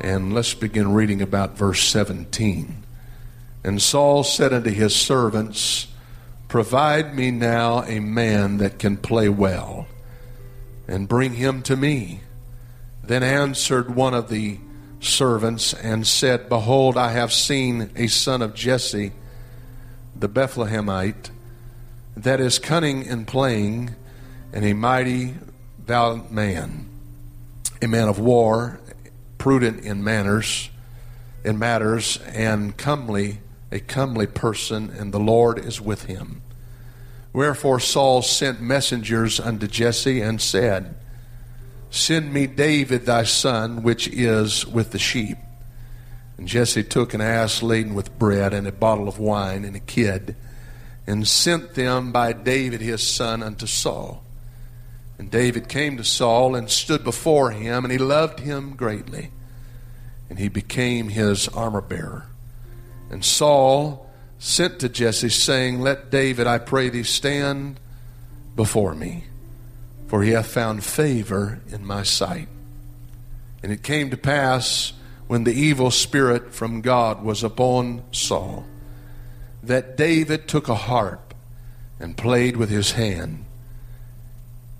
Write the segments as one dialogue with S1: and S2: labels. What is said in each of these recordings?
S1: and let's begin reading about verse 17. And Saul said unto his servants, Provide me now a man that can play well, and bring him to me. Then answered one of the servants and said, Behold, I have seen a son of Jesse, the Bethlehemite, that is cunning in playing, and a mighty valiant man, a man of war, prudent in manners, in matters, and comely, a comely person, and the Lord is with him. Wherefore Saul sent messengers unto Jesse and said, Send me David thy son, which is with the sheep. And Jesse took an ass laden with bread and a bottle of wine and a kid, and sent them by David his son unto Saul. And David came to Saul and stood before him, and he loved him greatly. And he became his armor bearer. And Saul sent to Jesse, saying, Let David, I pray thee, stand before me for he hath found favor in my sight. And it came to pass when the evil spirit from God was upon Saul that David took a harp and played with his hand.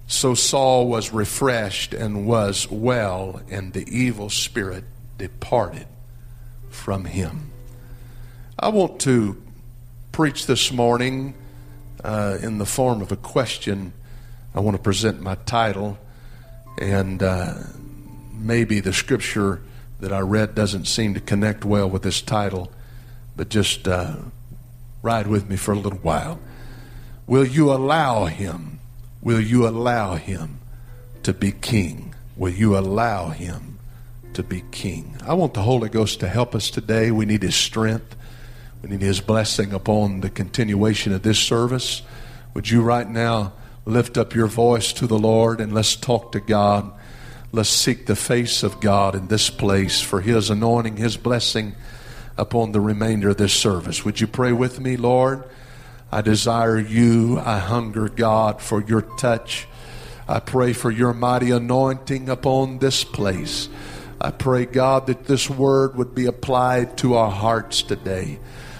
S1: So Saul was refreshed and was well, and the evil spirit departed from him. I want to preach this morning uh, in the form of a question I want to present my title, and uh, maybe the scripture that I read doesn't seem to connect well with this title, but just uh, ride with me for a little while. Will you allow him? Will you allow him to be king? Will you allow him to be king? I want the Holy Ghost to help us today. We need his strength. We need his blessing upon the continuation of this service. Would you right now? lift up your voice to the Lord and let's talk to God. Let's seek the face of God in this place for His anointing, His blessing upon the remainder of this service. Would you pray with me, Lord? I desire you. I hunger, God, for your touch. I pray for your mighty anointing upon this place. I pray, God, that this word would be applied to our hearts today.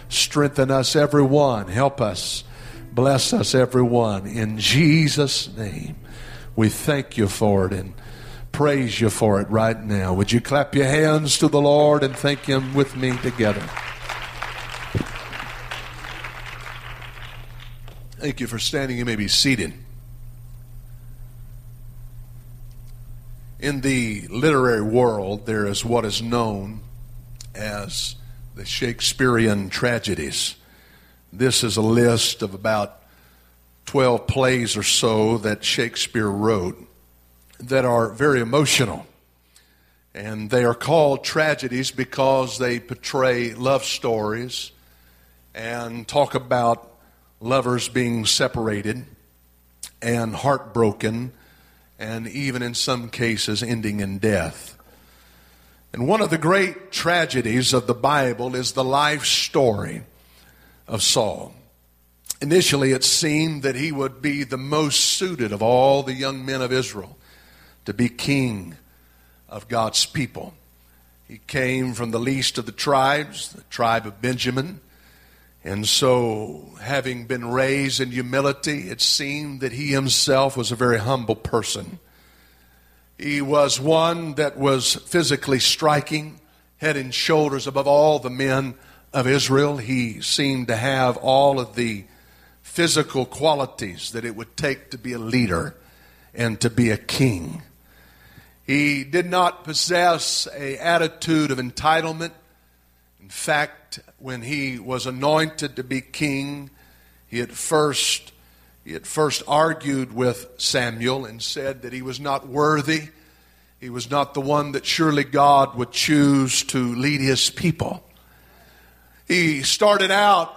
S1: Strengthen us, everyone. Help us Bless us, everyone. In Jesus' name, we thank you for it and praise you for it right now. Would you clap your hands to the Lord and thank Him with me together? Thank you for standing. You may be seated. In the literary world, there is what is known as the Shakespearean tragedies. This is a list of about 12 plays or so that Shakespeare wrote that are very emotional. And they are called tragedies because they portray love stories and talk about lovers being separated and heartbroken and even in some cases ending in death. And one of the great tragedies of the Bible is the life story of Saul. Initially, it seemed that he would be the most suited of all the young men of Israel to be king of God's people. He came from the least of the tribes, the tribe of Benjamin. And so, having been raised in humility, it seemed that he himself was a very humble person. He was one that was physically striking, head and shoulders above all the men of Israel. He seemed to have all of the physical qualities that it would take to be a leader and to be a king. He did not possess a attitude of entitlement. In fact, when he was anointed to be king, he at first he at first argued with Samuel and said that he was not worthy He was not the one that surely God would choose to lead his people. He started out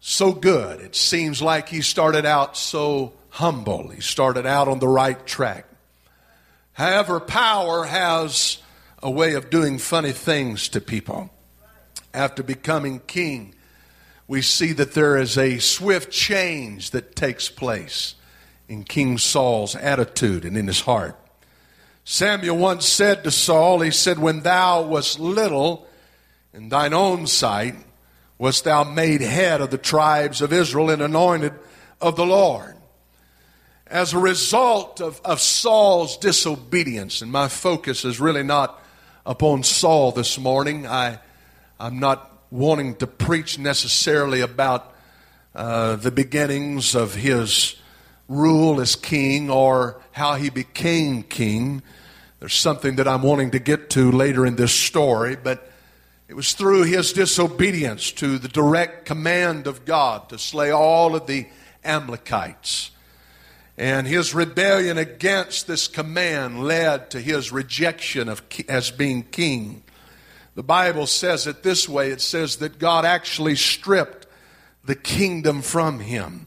S1: so good. It seems like he started out so humble. He started out on the right track. However, power has a way of doing funny things to people. After becoming king, we see that there is a swift change that takes place in King Saul's attitude and in his heart. Samuel once said to Saul, He said, When thou wast little in thine own sight, wast thou made head of the tribes of Israel and anointed of the Lord. As a result of, of Saul's disobedience, and my focus is really not upon Saul this morning, I, I'm not wanting to preach necessarily about uh, the beginnings of his rule as king or how he became king. There's something that I'm wanting to get to later in this story, but it was through his disobedience to the direct command of God to slay all of the Amalekites. And his rebellion against this command led to his rejection of as being king. The Bible says it this way it says that God actually stripped the kingdom from him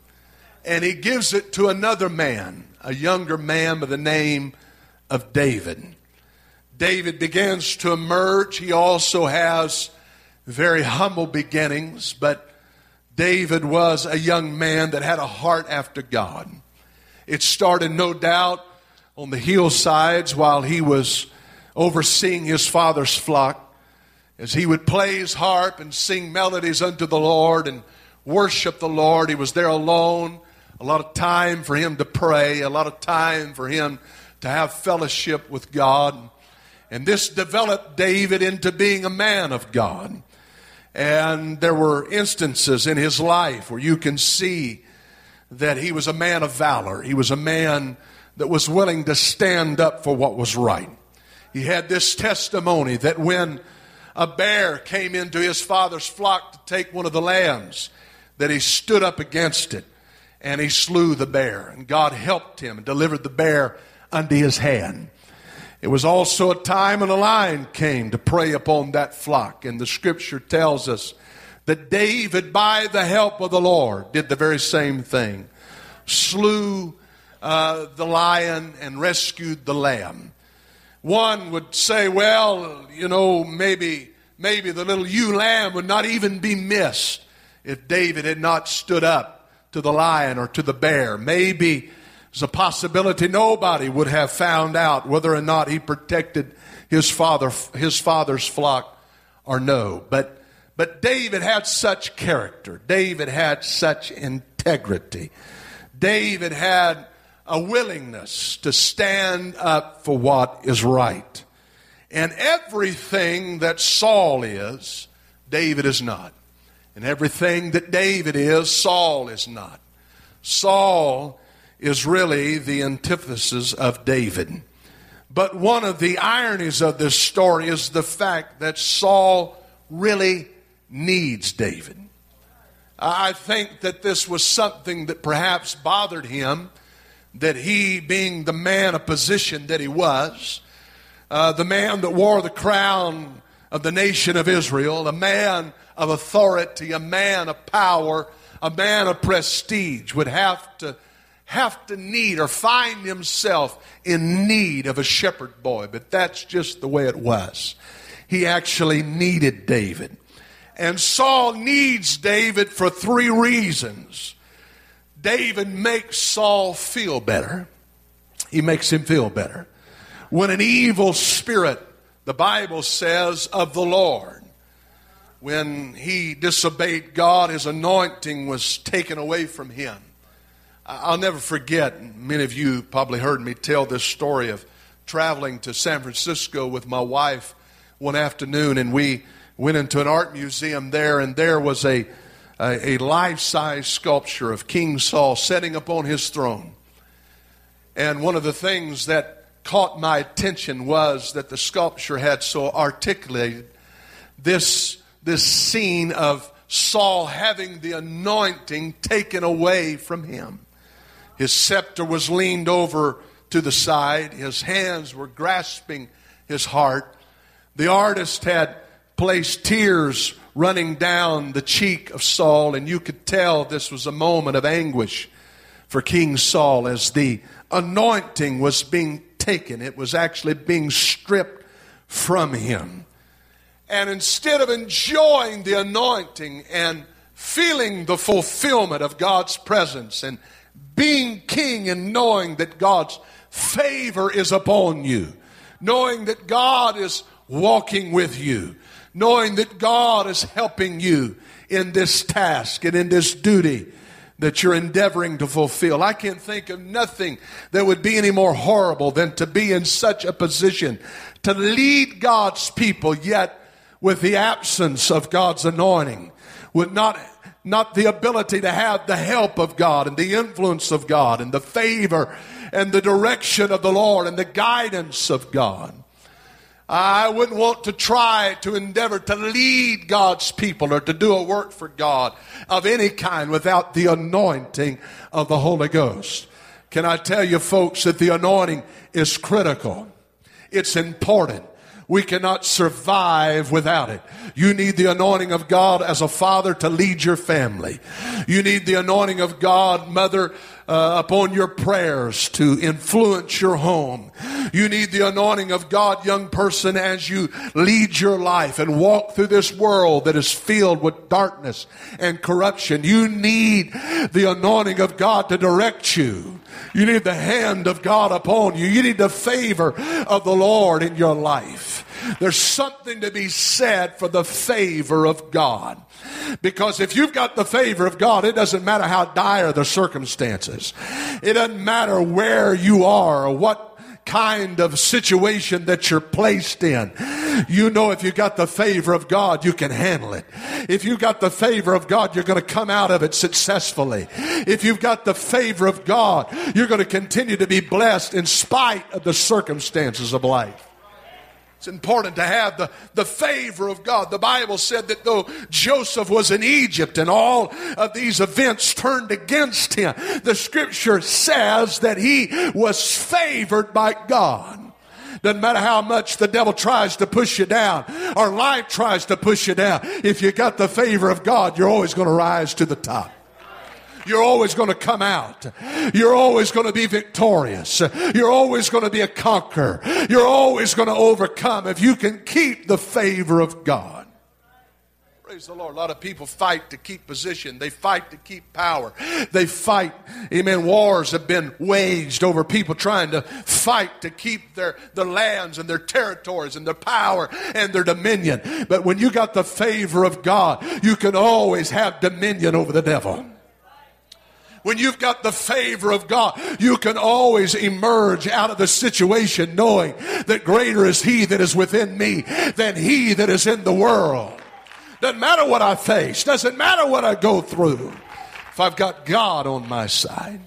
S1: and he gives it to another man, a younger man by the name of David. David begins to emerge. He also has very humble beginnings, but David was a young man that had a heart after God. It started, no doubt, on the hillsides while he was overseeing his father's flock. As he would play his harp and sing melodies unto the Lord and worship the Lord, he was there alone a lot of time for him to pray, a lot of time for him to have fellowship with God. And this developed David into being a man of God. And there were instances in his life where you can see that he was a man of valor. He was a man that was willing to stand up for what was right. He had this testimony that when a bear came into his father's flock to take one of the lambs, that he stood up against it and he slew the bear. And God helped him and delivered the bear unto his hand. It was also a time when a lion came to prey upon that flock. And the scripture tells us that David, by the help of the Lord, did the very same thing slew uh, the lion and rescued the lamb. One would say, well, you know, maybe, maybe the little ewe lamb would not even be missed if David had not stood up to the lion or to the bear. Maybe there's a possibility nobody would have found out whether or not he protected his father his father's flock or no. But but David had such character. David had such integrity. David had a willingness to stand up for what is right. And everything that Saul is, David is not. And everything that David is, Saul is not. Saul is really the antithesis of David. But one of the ironies of this story is the fact that Saul really needs David. I think that this was something that perhaps bothered him, that he, being the man of position that he was, uh, the man that wore the crown of the nation of Israel, a man of authority, a man of power, a man of prestige would have to have to need or find himself in need of a shepherd boy, but that's just the way it was. He actually needed David. And Saul needs David for three reasons. David makes Saul feel better. He makes him feel better. When an evil spirit, the Bible says, of the Lord, when he disobeyed God, his anointing was taken away from him. I'll never forget, many of you probably heard me tell this story of traveling to San Francisco with my wife one afternoon, and we went into an art museum there, and there was a, a, a life size sculpture of King Saul sitting upon his throne. And one of the things that caught my attention was that the sculpture had so articulated this this scene of Saul having the anointing taken away from him. His scepter was leaned over to the side. His hands were grasping his heart. The artist had placed tears running down the cheek of Saul, and you could tell this was a moment of anguish for King Saul as the anointing was being taken. It was actually being stripped from him. And instead of enjoying the anointing and feeling the fulfillment of God's presence and being king and knowing that God's favor is upon you, knowing that God is walking with you, knowing that God is helping you in this task and in this duty that you're endeavoring to fulfill. I can't think of nothing that would be any more horrible than to be in such a position to lead God's people, yet with the absence of God's anointing, with not not the ability to have the help of God and the influence of God and the favor and the direction of the Lord and the guidance of God. I wouldn't want to try to endeavor to lead God's people or to do a work for God of any kind without the anointing of the Holy Ghost. Can I tell you, folks, that the anointing is critical? It's important. We cannot survive without it. You need the anointing of God as a father to lead your family. You need the anointing of God, mother, uh, upon your prayers to influence your home. You need the anointing of God, young person, as you lead your life and walk through this world that is filled with darkness and corruption. You need the anointing of God to direct you. You need the hand of God upon you. You need the favor of the Lord in your life. There's something to be said for the favor of God. Because if you've got the favor of God, it doesn't matter how dire the circumstances. It doesn't matter where you are or what kind of situation that you're placed in. You know, if you got the favor of God, you can handle it. If you got the favor of God, you're going to come out of it successfully. If you've got the favor of God, you're going to continue to be blessed in spite of the circumstances of life. It's important to have the, the favor of God. The Bible said that though Joseph was in Egypt and all of these events turned against him, the scripture says that he was favored by God. Doesn't matter how much the devil tries to push you down or life tries to push you down. If you got the favor of God, you're always going to rise to the top. You're always going to come out. You're always going to be victorious. You're always going to be a conqueror. You're always going to overcome if you can keep the favor of God. Praise the Lord. A lot of people fight to keep position. They fight to keep power. They fight. Amen. Wars have been waged over people trying to fight to keep their, their lands and their territories and their power and their dominion. But when you got the favor of God, you can always have dominion over the devil when you've got the favor of God, you can always emerge out of the situation knowing that greater is He that is within me than He that is in the world. Doesn't matter what I face, doesn't matter what I go through, if I've got God on my side.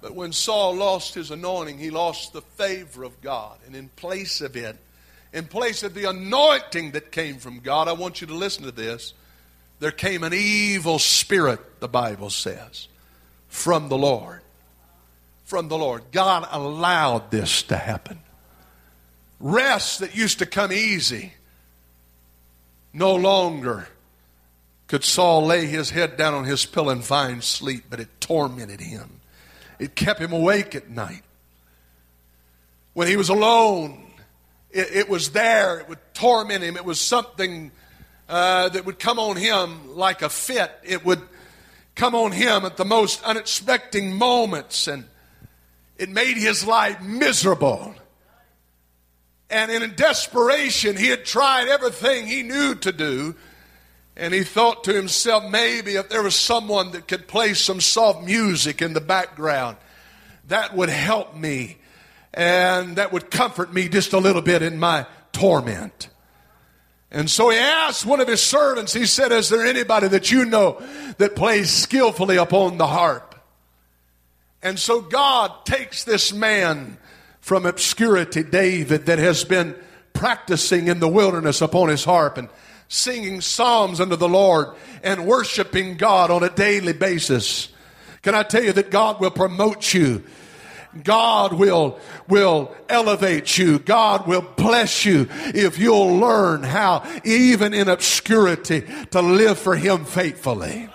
S1: But when Saul lost his anointing, he lost the favor of God. And in place of it, in place of the anointing that came from God, I want you to listen to this there came an evil spirit, the Bible says, from the Lord. From the Lord. God allowed this to happen. Rest that used to come easy, no longer could Saul lay his head down on his pillow and find sleep, but it tormented him. It kept him awake at night. When he was alone, it, it was there. It would torment him. It was something uh, that would come on him like a fit. It would come on him at the most unexpected moments, and it made his life miserable. And in desperation, he had tried everything he knew to do. And he thought to himself, maybe if there was someone that could play some soft music in the background, that would help me and that would comfort me just a little bit in my torment. And so he asked one of his servants, he said, Is there anybody that you know that plays skillfully upon the harp? And so God takes this man from obscurity, David, that has been practicing in the wilderness upon his harp and singing psalms unto the Lord and worshiping God on a daily basis. Can I tell you that God will promote you God will, will elevate you. God will bless you if you'll learn how, even in obscurity, to live for Him faithfully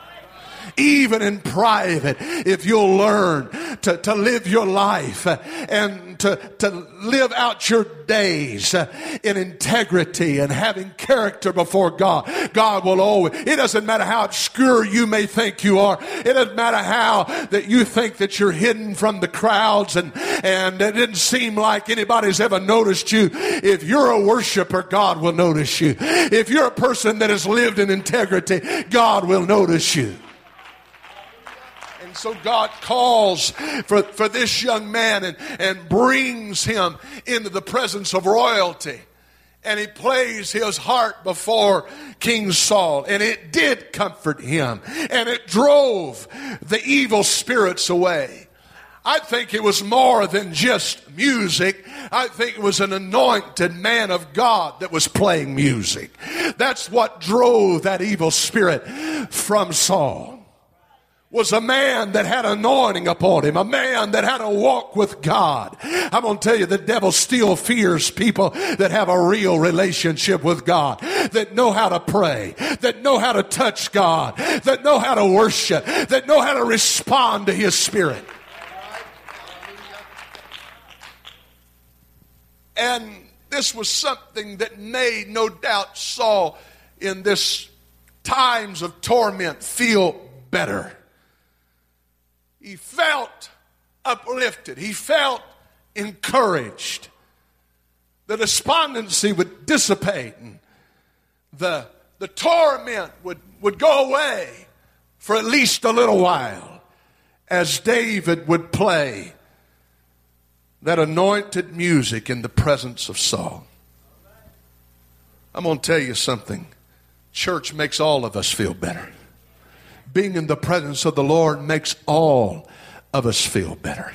S1: even in private, if you'll learn to, to live your life and to, to live out your days in integrity and having character before God, God will always, it doesn't matter how obscure you may think you are. It doesn't matter how that you think that you're hidden from the crowds and, and it didn't seem like anybody's ever noticed you. If you're a worshiper, God will notice you. If you're a person that has lived in integrity, God will notice you. And so God calls for, for this young man and, and brings him into the presence of royalty. And he plays his heart before King Saul. And it did comfort him. And it drove the evil spirits away. I think it was more than just music. I think it was an anointed man of God that was playing music. That's what drove that evil spirit from Saul was a man that had anointing upon him, a man that had a walk with God. I'm going to tell you, the devil still fears people that have a real relationship with God, that know how to pray, that know how to touch God, that know how to worship, that know how to respond to his spirit. And this was something that made, no doubt, Saul in this times of torment feel better. He felt uplifted. He felt encouraged. The despondency would dissipate and the, the torment would, would go away for at least a little while as David would play that anointed music in the presence of Saul. I'm going to tell you something. Church makes all of us feel better being in the presence of the Lord makes all of us feel better.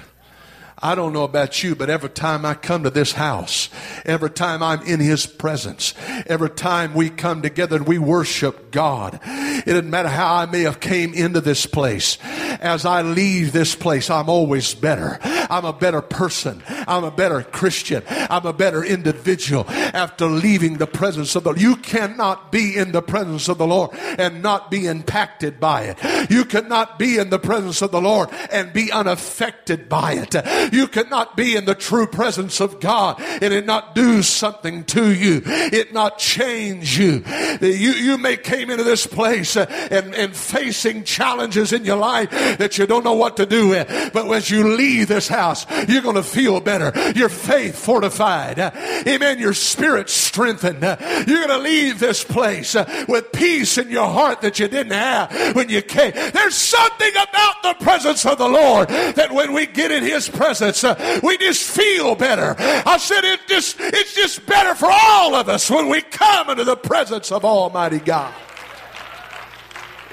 S1: I don't know about you, but every time I come to this house, every time I'm in His presence, every time we come together and we worship God, it doesn't matter how I may have came into this place. As I leave this place, I'm always better. I'm a better person. I'm a better Christian. I'm a better individual after leaving the presence of the Lord. You cannot be in the presence of the Lord and not be impacted by it. You cannot be in the presence of the Lord and be unaffected by it. You cannot be in the true presence of God and it not do something to you. It not change you. You, you may came into this place uh, and, and facing challenges in your life that you don't know what to do with. But as you leave this house, you're going to feel better. Your faith fortified. Amen. Your spirit strengthened. You're going to leave this place with peace in your heart that you didn't have when you came. There's something about the presence of the Lord that when we get in His presence, we just feel better. I said it just, it's just better for all of us when we come into the presence of Almighty God.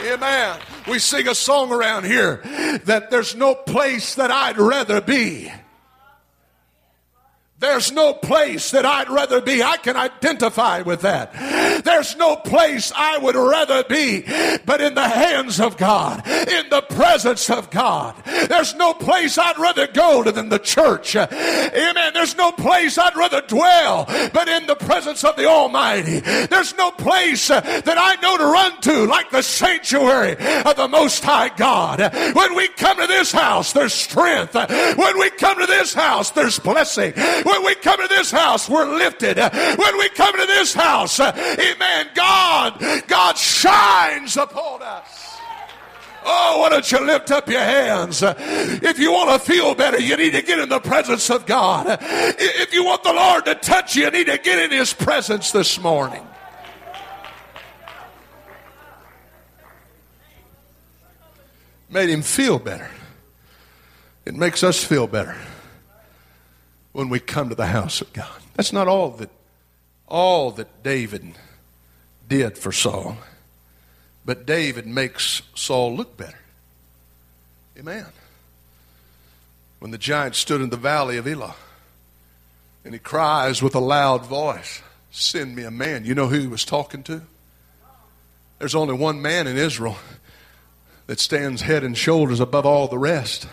S1: Amen. We sing a song around here that there's no place that I'd rather be there's no place that I'd rather be. I can identify with that. There's no place I would rather be but in the hands of God, in the presence of God. There's no place I'd rather go than the church. Amen. There's no place I'd rather dwell but in the presence of the Almighty. There's no place that I know to run to like the sanctuary of the Most High God. When we come to this house, there's strength. When we come to this house, there's blessing. When we come to this house, we're lifted. When we come to this house, amen, God, God shines upon us. Oh, why don't you lift up your hands? If you want to feel better, you need to get in the presence of God. If you want the Lord to touch you, you need to get in His presence this morning. Made him feel better. It makes us feel better when we come to the house of God. That's not all that all that David did for Saul. But David makes Saul look better. Amen. When the giant stood in the valley of Elah and he cries with a loud voice, Send me a man. You know who he was talking to? There's only one man in Israel that stands head and shoulders above all the rest.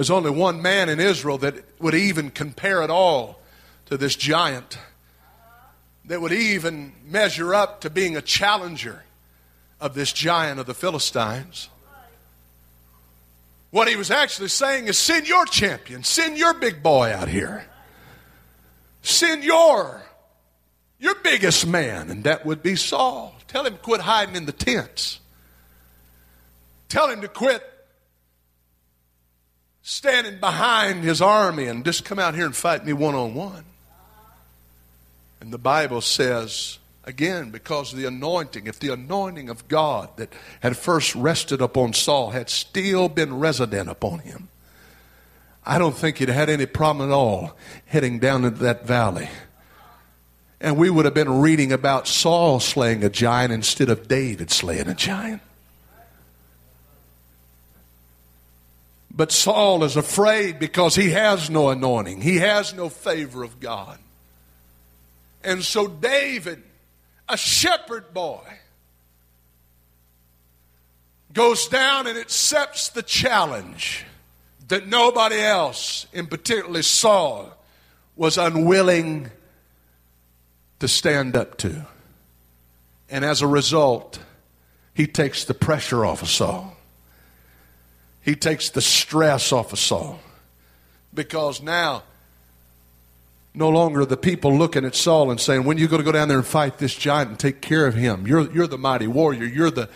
S1: There's only one man in Israel that would even compare at all to this giant, that would even measure up to being a challenger of this giant of the Philistines. What he was actually saying is send your champion, send your big boy out here. Send your your biggest man, and that would be Saul. Tell him quit hiding in the tents. Tell him to quit standing behind his army and just come out here and fight me one on one. And the Bible says, again, because of the anointing, if the anointing of God that had first rested upon Saul had still been resident upon him, I don't think he'd had any problem at all heading down into that valley. And we would have been reading about Saul slaying a giant instead of David slaying a giant. But Saul is afraid because he has no anointing, he has no favor of God. And so David, a shepherd boy, goes down and accepts the challenge that nobody else, in particularly Saul, was unwilling to stand up to. And as a result, he takes the pressure off of Saul. He takes the stress off of Saul. Because now, no longer the people looking at Saul and saying, When are you going to go down there and fight this giant and take care of him? You're, you're the mighty warrior. You're the,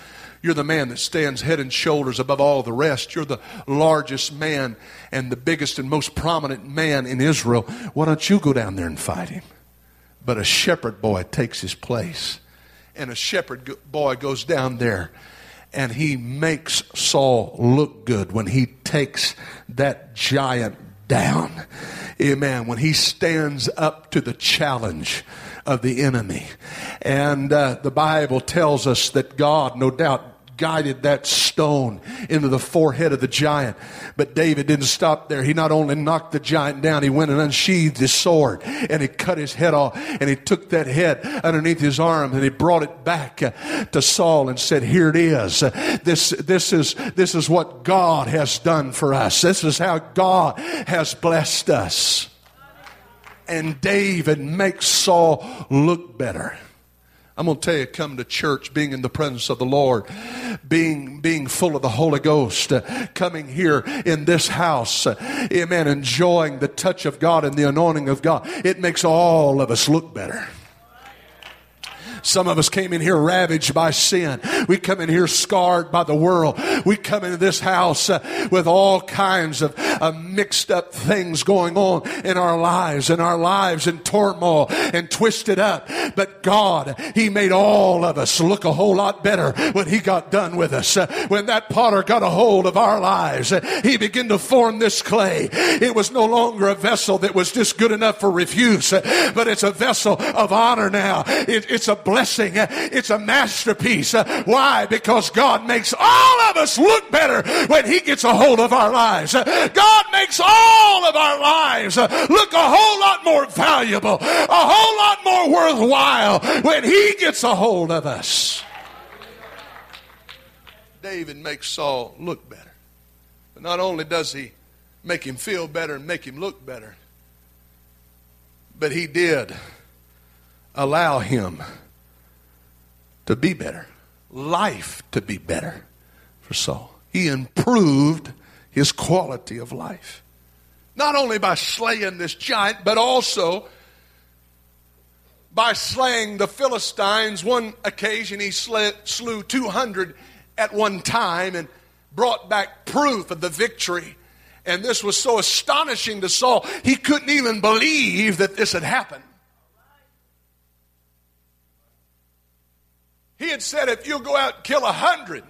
S1: you're the man that stands head and shoulders above all the rest. You're the largest man and the biggest and most prominent man in Israel. Why don't you go down there and fight him? But a shepherd boy takes his place. And a shepherd boy goes down there and he makes Saul look good when he takes that giant down. Amen. When he stands up to the challenge of the enemy. And uh, the Bible tells us that God, no doubt, guided that stone into the forehead of the giant. But David didn't stop there. He not only knocked the giant down, he went and unsheathed his sword and he cut his head off and he took that head underneath his arm and he brought it back uh, to Saul and said, here it is. This, this is, this is what God has done for us. This is how God has blessed us. And David makes Saul look better. I'm going to tell you, coming to church, being in the presence of the Lord, being, being full of the Holy Ghost, uh, coming here in this house, uh, amen, enjoying the touch of God and the anointing of God, it makes all of us look better. Some of us came in here ravaged by sin. We come in here scarred by the world. We come into this house uh, with all kinds of uh, mixed up things going on in our lives and our lives in turmoil and twisted up. But God, He made all of us look a whole lot better when He got done with us. Uh, when that potter got a hold of our lives, uh, He began to form this clay. It was no longer a vessel that was just good enough for refuse, uh, but it's a vessel of honor now. It, it's a blessing. It's a masterpiece. Why? Because God makes all of us look better when He gets a hold of our lives. God makes all of our lives look a whole lot more valuable, a whole lot more worthwhile when He gets a hold of us. David makes Saul look better. But not only does he make him feel better and make him look better, but he did allow him to be better, life to be better for Saul. He improved his quality of life. Not only by slaying this giant, but also by slaying the Philistines. One occasion he slew 200 at one time and brought back proof of the victory. And this was so astonishing to Saul, he couldn't even believe that this had happened. He had said, if you'll go out and kill a hundred,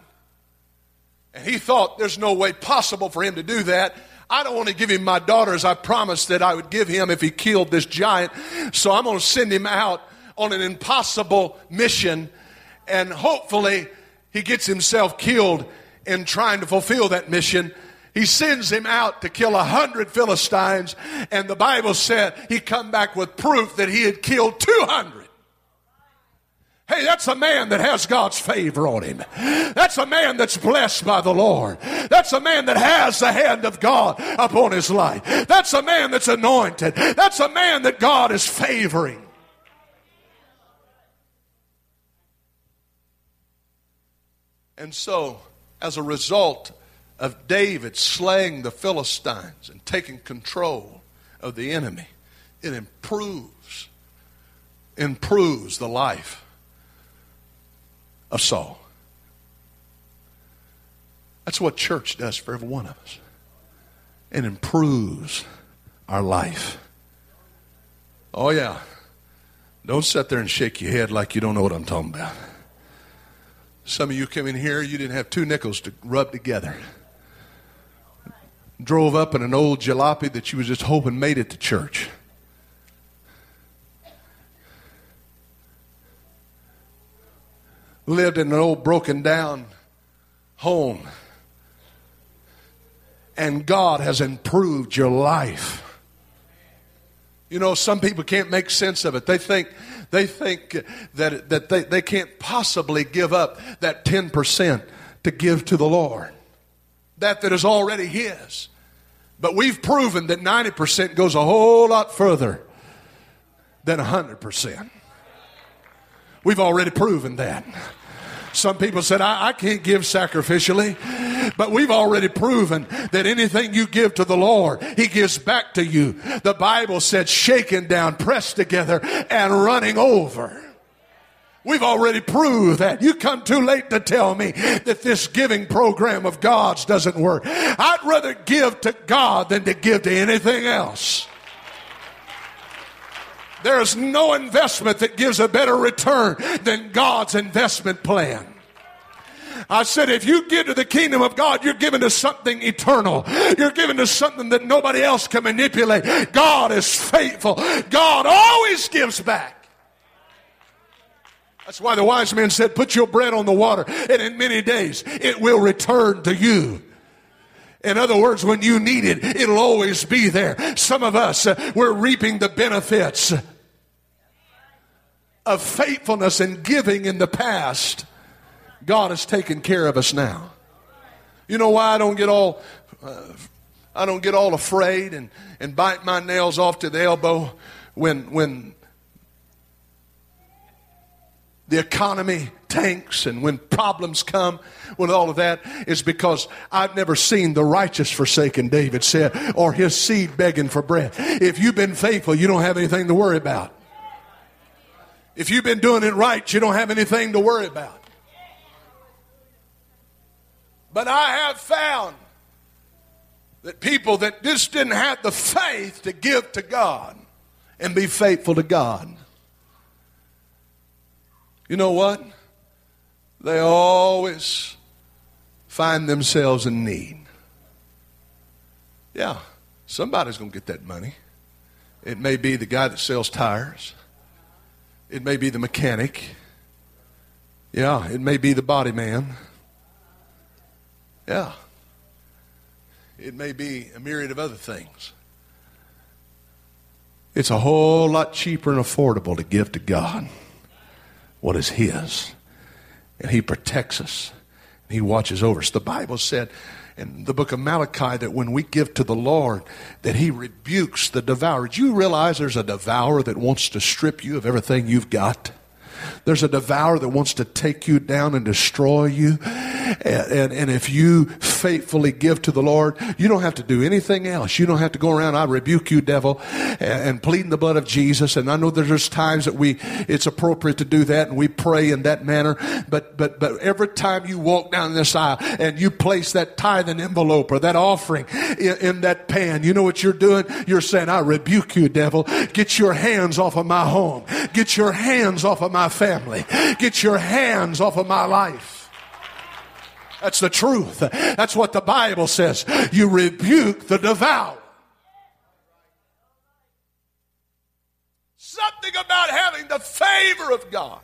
S1: and he thought there's no way possible for him to do that. I don't want to give him my daughters. I promised that I would give him if he killed this giant. So I'm going to send him out on an impossible mission, and hopefully he gets himself killed in trying to fulfill that mission. He sends him out to kill a hundred Philistines, and the Bible said he come back with proof that he had killed 200. Hey, that's a man that has God's favor on him. That's a man that's blessed by the Lord. That's a man that has the hand of God upon his life. That's a man that's anointed. That's a man that God is favoring. And so, as a result of David slaying the Philistines and taking control of the enemy, it improves, improves the life of Saul. That's what church does for every one of us. It improves our life. Oh, yeah. Don't sit there and shake your head like you don't know what I'm talking about. Some of you came in here, you didn't have two nickels to rub together. Drove up in an old jalopy that you was just hoping made it to church. Lived in an old broken down home. And God has improved your life. You know, some people can't make sense of it. They think they think that, that they, they can't possibly give up that 10% to give to the Lord. That that is already His. But we've proven that 90% goes a whole lot further than 100%. We've already proven that. Some people said, I, I, can't give sacrificially. But we've already proven that anything you give to the Lord, He gives back to you. The Bible said, shaken down, pressed together, and running over. We've already proved that. You come too late to tell me that this giving program of God's doesn't work. I'd rather give to God than to give to anything else. There is no investment that gives a better return than God's investment plan. I said, if you give to the kingdom of God, you're given to something eternal. You're given to something that nobody else can manipulate. God is faithful. God always gives back. That's why the wise men said, put your bread on the water and in many days it will return to you. In other words, when you need it, it'll always be there. Some of us, uh, we're reaping the benefits of faithfulness and giving in the past, God has taken care of us now. You know why I don't get all uh, I don't get all afraid and, and bite my nails off to the elbow when when the economy tanks and when problems come when all of that is because I've never seen the righteous forsaken, David said, or his seed begging for bread. If you've been faithful, you don't have anything to worry about. If you've been doing it right, you don't have anything to worry about. But I have found that people that just didn't have the faith to give to God and be faithful to God, you know what? They always find themselves in need. Yeah, somebody's going to get that money. It may be the guy that sells tires. It may be the mechanic. Yeah, it may be the body man. Yeah. It may be a myriad of other things. It's a whole lot cheaper and affordable to give to God what is His. And He protects us, and He watches over us. The Bible said in the book of Malachi that when we give to the Lord, that He rebukes the devourer. Do you realize there's a devourer that wants to strip you of everything you've got? There's a devourer that wants to take you down and destroy you. And, and, and, if you faithfully give to the Lord, you don't have to do anything else. You don't have to go around, I rebuke you, devil, and, and pleading the blood of Jesus. And I know there's times that we, it's appropriate to do that and we pray in that manner. But, but, but every time you walk down this aisle and you place that tithing envelope or that offering in, in that pan, you know what you're doing? You're saying, I rebuke you, devil. Get your hands off of my home. Get your hands off of my family. Get your hands off of my life. That's the truth. That's what the Bible says. You rebuke the devourer. Something about having the favor of God.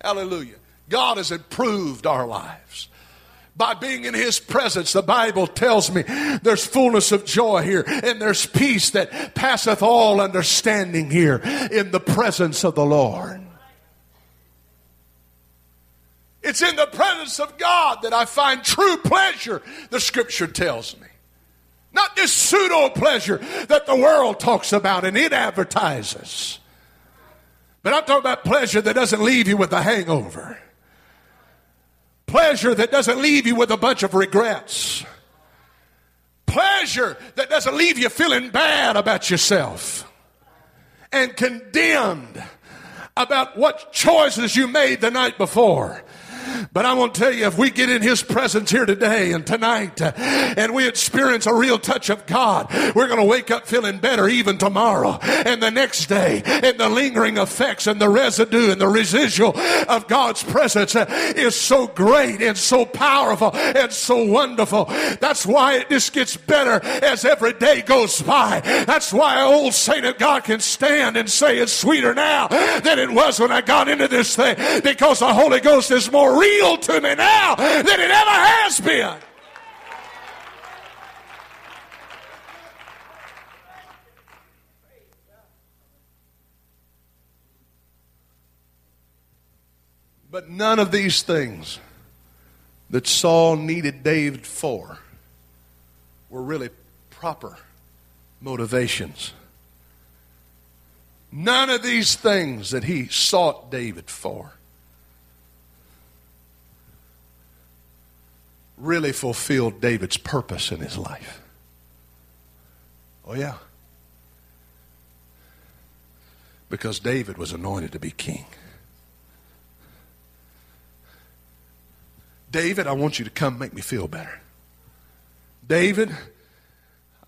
S1: Hallelujah. God has improved our lives by being in his presence. The Bible tells me there's fullness of joy here and there's peace that passeth all understanding here in the presence of the Lord. It's in the presence of God that I find true pleasure, the scripture tells me. Not this pseudo pleasure that the world talks about and it advertises. But I'm talking about pleasure that doesn't leave you with a hangover. Pleasure that doesn't leave you with a bunch of regrets. Pleasure that doesn't leave you feeling bad about yourself and condemned about what choices you made the night before but I want to tell you, if we get in His presence here today and tonight, uh, and we experience a real touch of God, we're going to wake up feeling better even tomorrow and the next day. And the lingering effects and the residue and the residual of God's presence uh, is so great and so powerful and so wonderful. That's why it just gets better as every day goes by. That's why old saint of God can stand and say it's sweeter now than it was when I got into this thing because the Holy Ghost is more real to me now than it ever has been. But none of these things that Saul needed David for were really proper motivations. None of these things that he sought David for really fulfilled David's purpose in his life. Oh, yeah. Because David was anointed to be king. David, I want you to come make me feel better. David,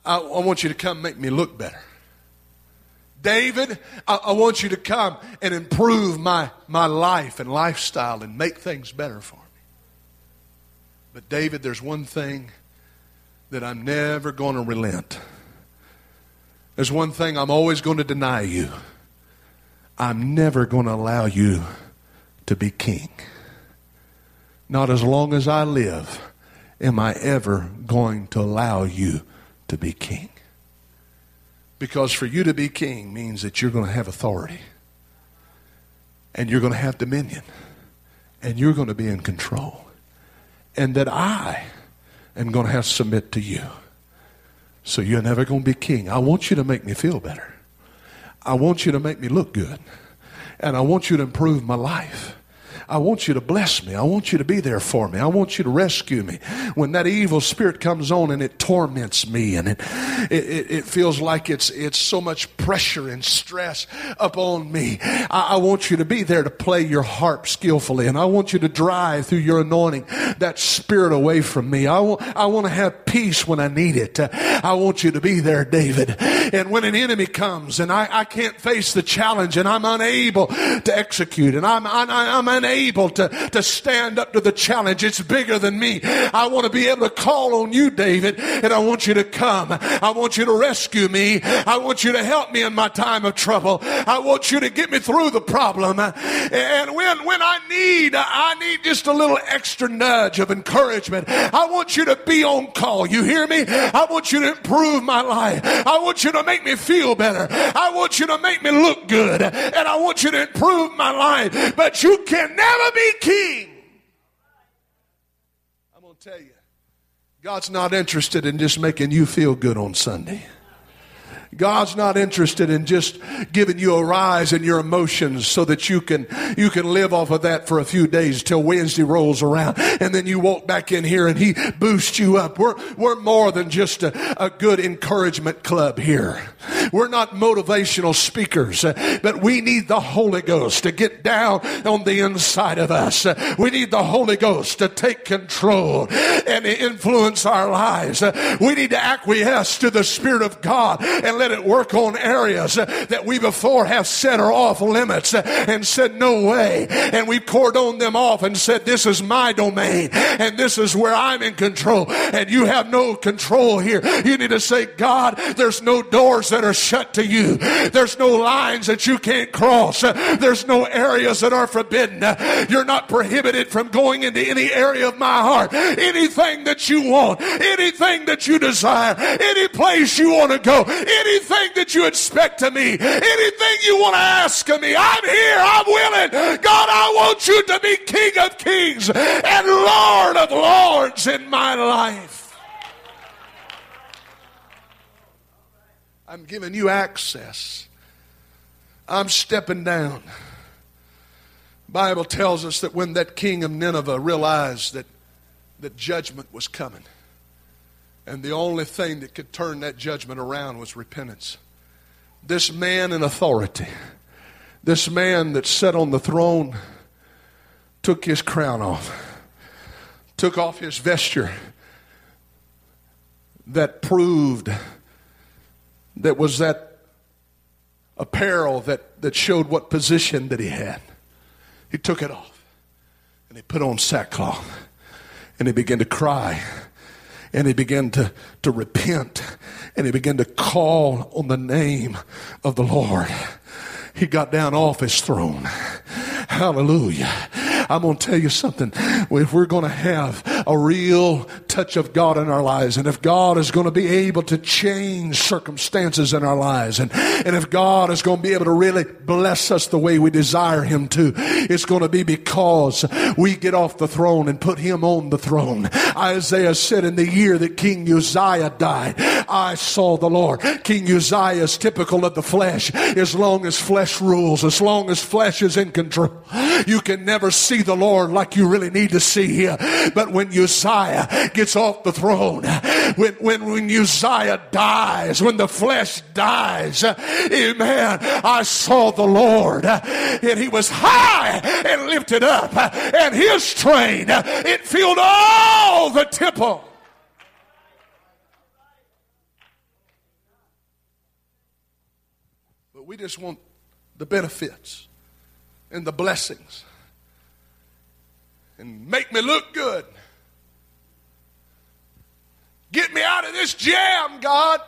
S1: I, I want you to come make me look better. David, I, I, want you to come and improve my, my life and lifestyle and make things better for me. But, David, there's one thing that I'm never going to relent. There's one thing I'm always going to deny you. I'm never going to allow you to be king. Not as long as I live am I ever going to allow you to be king. Because for you to be king means that you're going to have authority, and you're going to have dominion, and you're going to be in control and that I am going to have to submit to you. So you're never going to be king. I want you to make me feel better. I want you to make me look good. And I want you to improve my life. I want you to bless me. I want you to be there for me. I want you to rescue me. When that evil spirit comes on and it torments me and it, it, it feels like it's, it's so much pressure and stress upon me, I, I want you to be there to play your harp skillfully. And I want you to drive through your anointing that spirit away from me. I want, I want to have peace when I need it. I want you to be there, David. And when an enemy comes and I, I can't face the challenge and I'm unable to execute and I'm, I'm, I'm unable able to, to stand up to the challenge. It's bigger than me. I want to be able to call on you, David, and I want you to come. I want you to rescue me. I want you to help me in my time of trouble. I want you to get me through the problem. And when, when I need, I need just a little extra nudge of encouragement. I want you to be on call. You hear me? I want you to improve my life. I want you to make me feel better. I want you to make me look good. And I want you to improve my life. But you can never never be king. I'm going to tell you, God's not interested in just making you feel good on Sunday. God's not interested in just giving you a rise in your emotions so that you can, you can live off of that for a few days till Wednesday rolls around. And then you walk back in here and he boosts you up. We're, we're more than just a, a good encouragement club here. We're not motivational speakers, uh, but we need the Holy Ghost to get down on the inside of us. Uh, we need the Holy Ghost to take control and influence our lives. Uh, we need to acquiesce to the Spirit of God and let it work on areas that we before have set are off limits and said, no way. And we cordoned them off and said, this is my domain and this is where I'm in control and you have no control here. You need to say, God, there's no doors that are shut to you. There's no lines that you can't cross. There's no areas that are forbidden. You're not prohibited from going into any area of my heart. Anything that you want, anything that you desire, any place you want to go, anything that you expect of me, anything you want to ask of me, I'm here, I'm willing. God, I want you to be King of kings and Lord of lords in my life. I'm giving you access. I'm stepping down. Bible tells us that when that king of Nineveh realized that, that judgment was coming, and the only thing that could turn that judgment around was repentance. This man in authority, this man that sat on the throne, took his crown off, took off his vesture that proved that was that apparel that, that showed what position that he had. He took it off and he put on sackcloth and he began to cry and he began to, to repent and he began to call on the name of the Lord. He got down off his throne. Hallelujah. I'm going to tell you something. If we're going to have a real touch of God in our lives, and if God is going to be able to change circumstances in our lives, and, and if God is going to be able to really bless us the way we desire Him to, it's going to be because we get off the throne and put Him on the throne. Isaiah said, In the year that King Uzziah died, I saw the Lord. King Uzziah is typical of the flesh. As long as flesh rules, as long as flesh is in control, you can never see the Lord like you really need to see Him. But when Uzziah gets off the throne, when, when, when Uzziah dies, when the flesh dies, eh, amen, I saw the Lord eh, and He was high and lifted up eh, and His train, it filled all the temple. But we just want the benefits and the blessings and make me look good. Get me out of this jam, God.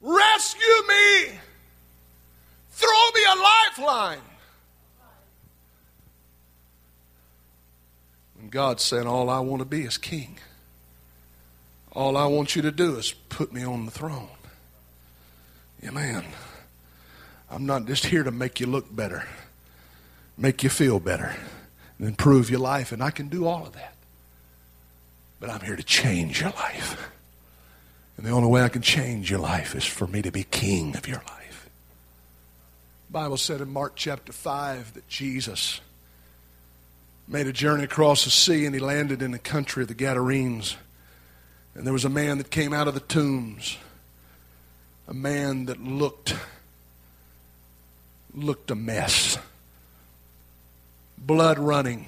S1: Rescue me. Throw me a lifeline. And God said, All I want to be is king. All I want you to do is put me on the throne. Amen. I'm not just here to make you look better, make you feel better and improve your life, and I can do all of that. But I'm here to change your life. And the only way I can change your life is for me to be king of your life. The Bible said in Mark chapter 5 that Jesus made a journey across the sea and he landed in the country of the Gadarenes. And there was a man that came out of the tombs, a man that looked looked a mess blood running,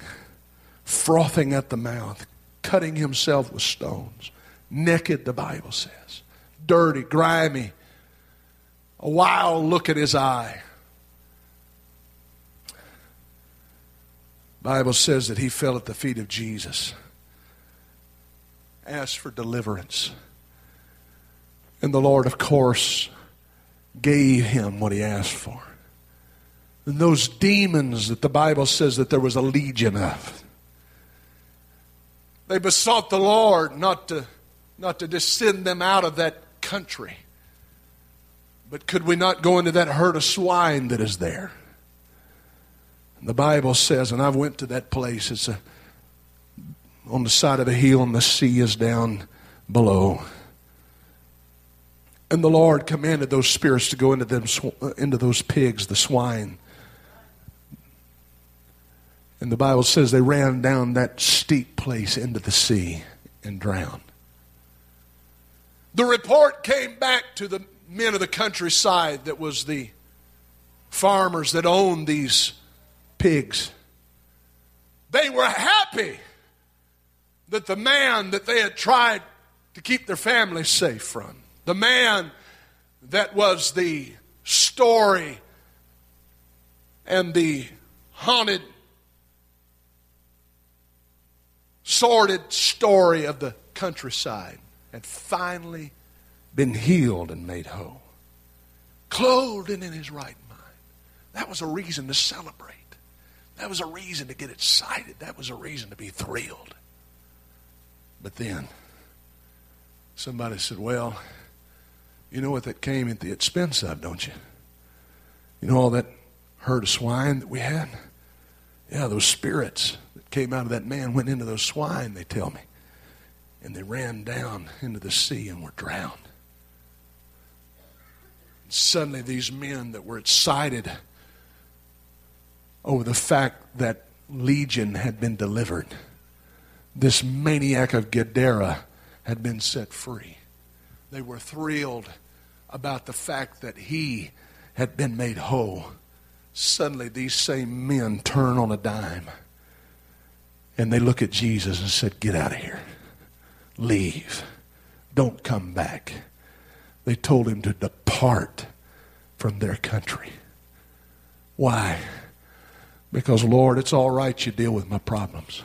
S1: frothing at the mouth, cutting himself with stones. Naked, the Bible says. Dirty, grimy, a wild look at his eye. Bible says that he fell at the feet of Jesus, asked for deliverance. And the Lord, of course, gave him what he asked for. And those demons that the Bible says that there was a legion of. They besought the Lord not to, not to just send them out of that country. But could we not go into that herd of swine that is there? And the Bible says, and I've went to that place, it's a, on the side of a hill and the sea is down below. And the Lord commanded those spirits to go into them into those pigs, the swine. And the Bible says they ran down that steep place into the sea and drowned. The report came back to the men of the countryside that was the farmers that owned these pigs. They were happy that the man that they had tried to keep their family safe from, the man that was the story and the haunted sordid story of the countryside had finally been healed and made whole. Clothed and in his right mind. That was a reason to celebrate. That was a reason to get excited. That was a reason to be thrilled. But then, somebody said, Well, you know what that came at the expense of, don't you? You know all that herd of swine that we had? Yeah, those spirits came out of that man went into those swine, they tell me. And they ran down into the sea and were drowned. And suddenly, these men that were excited over the fact that Legion had been delivered, this maniac of Gadara had been set free. They were thrilled about the fact that he had been made whole. Suddenly, these same men turn on a dime and they look at Jesus and said, Get out of here. Leave. Don't come back. They told him to depart from their country. Why? Because, Lord, it's all right you deal with my problems.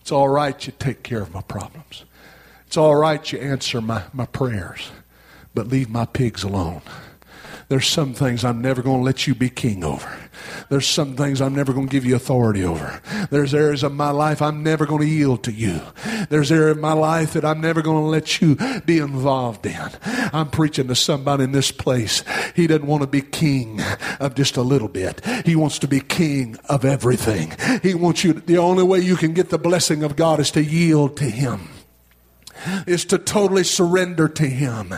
S1: It's all right you take care of my problems. It's all right you answer my, my prayers, but leave my pigs alone. There's some things I'm never going to let you be king over. There's some things I'm never going to give you authority over. There's areas of my life I'm never going to yield to you. There's areas of my life that I'm never going to let you be involved in. I'm preaching to somebody in this place. He doesn't want to be king of just a little bit. He wants to be king of everything. He wants you, the only way you can get the blessing of God is to yield to Him is to totally surrender to Him.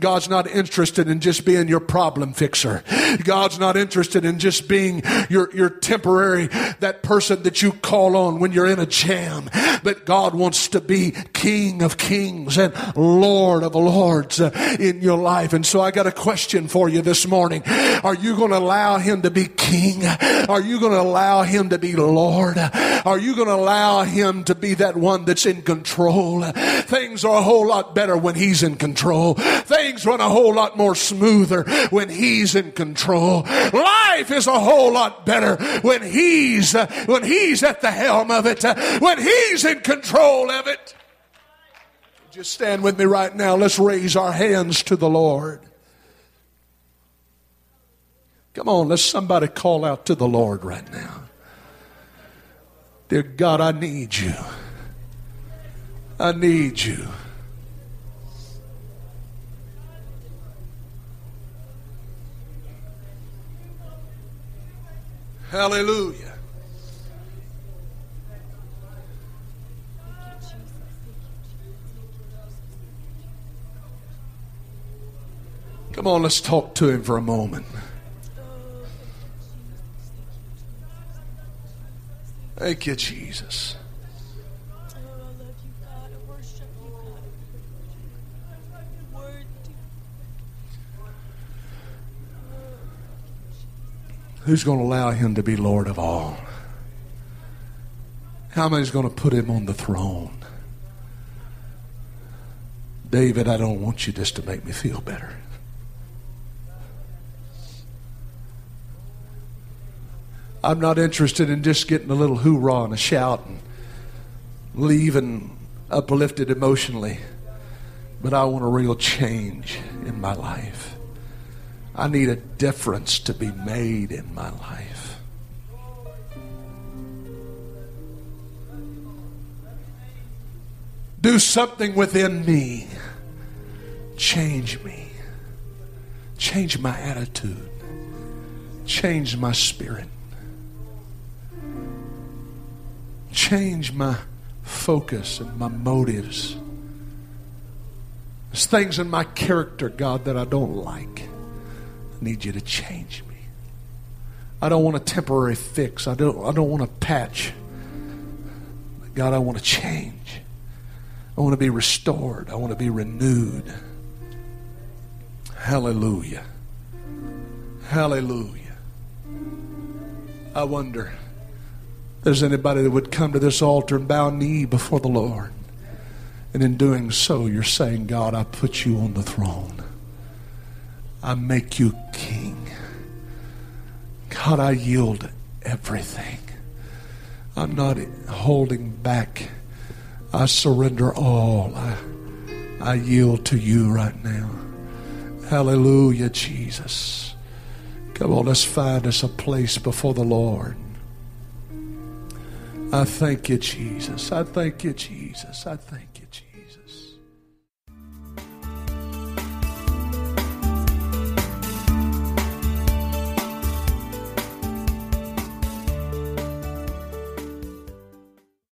S1: God's not interested in just being your problem fixer. God's not interested in just being your, your temporary, that person that you call on when you're in a jam. But God wants to be King of kings and Lord of lords uh, in your life. And so I got a question for you this morning. Are you going to allow Him to be King? Are you going to allow Him to be Lord? Are you going to allow Him to be that one that's in control? Things are a whole lot better when He's in control. Things run a whole lot more smoother when He's in control. Life is a whole lot better when He's uh, when He's at the helm of it. Uh, when He's in control of it. Just stand with me right now. Let's raise our hands to the Lord. Come on, let's somebody call out to the Lord right now. Dear God, I need you. I need you. Hallelujah. Come on, let's talk to him for a moment. Thank you, Jesus. Who's going to allow him to be Lord of all? How many's going to put him on the throne? David, I don't want you just to make me feel better. I'm not interested in just getting a little hoorah and a shout and leaving uplifted emotionally, but I want a real change in my life. I need a difference to be made in my life. Do something within me. Change me. Change my attitude. Change my spirit. Change my focus and my motives. There's things in my character, God, that I don't like need you to change me. I don't want a temporary fix. I don't, I don't want a patch. God, I want to change. I want to be restored. I want to be renewed. Hallelujah. Hallelujah. I wonder there's anybody that would come to this altar and bow knee before the Lord. And in doing so, you're saying, God, I put you on the throne. I make you king. God, I yield everything. I'm not holding back. I surrender all. I, I yield to you right now. Hallelujah, Jesus. Come on, let's find us a place before the Lord. I thank you, Jesus. I thank you, Jesus. I thank you.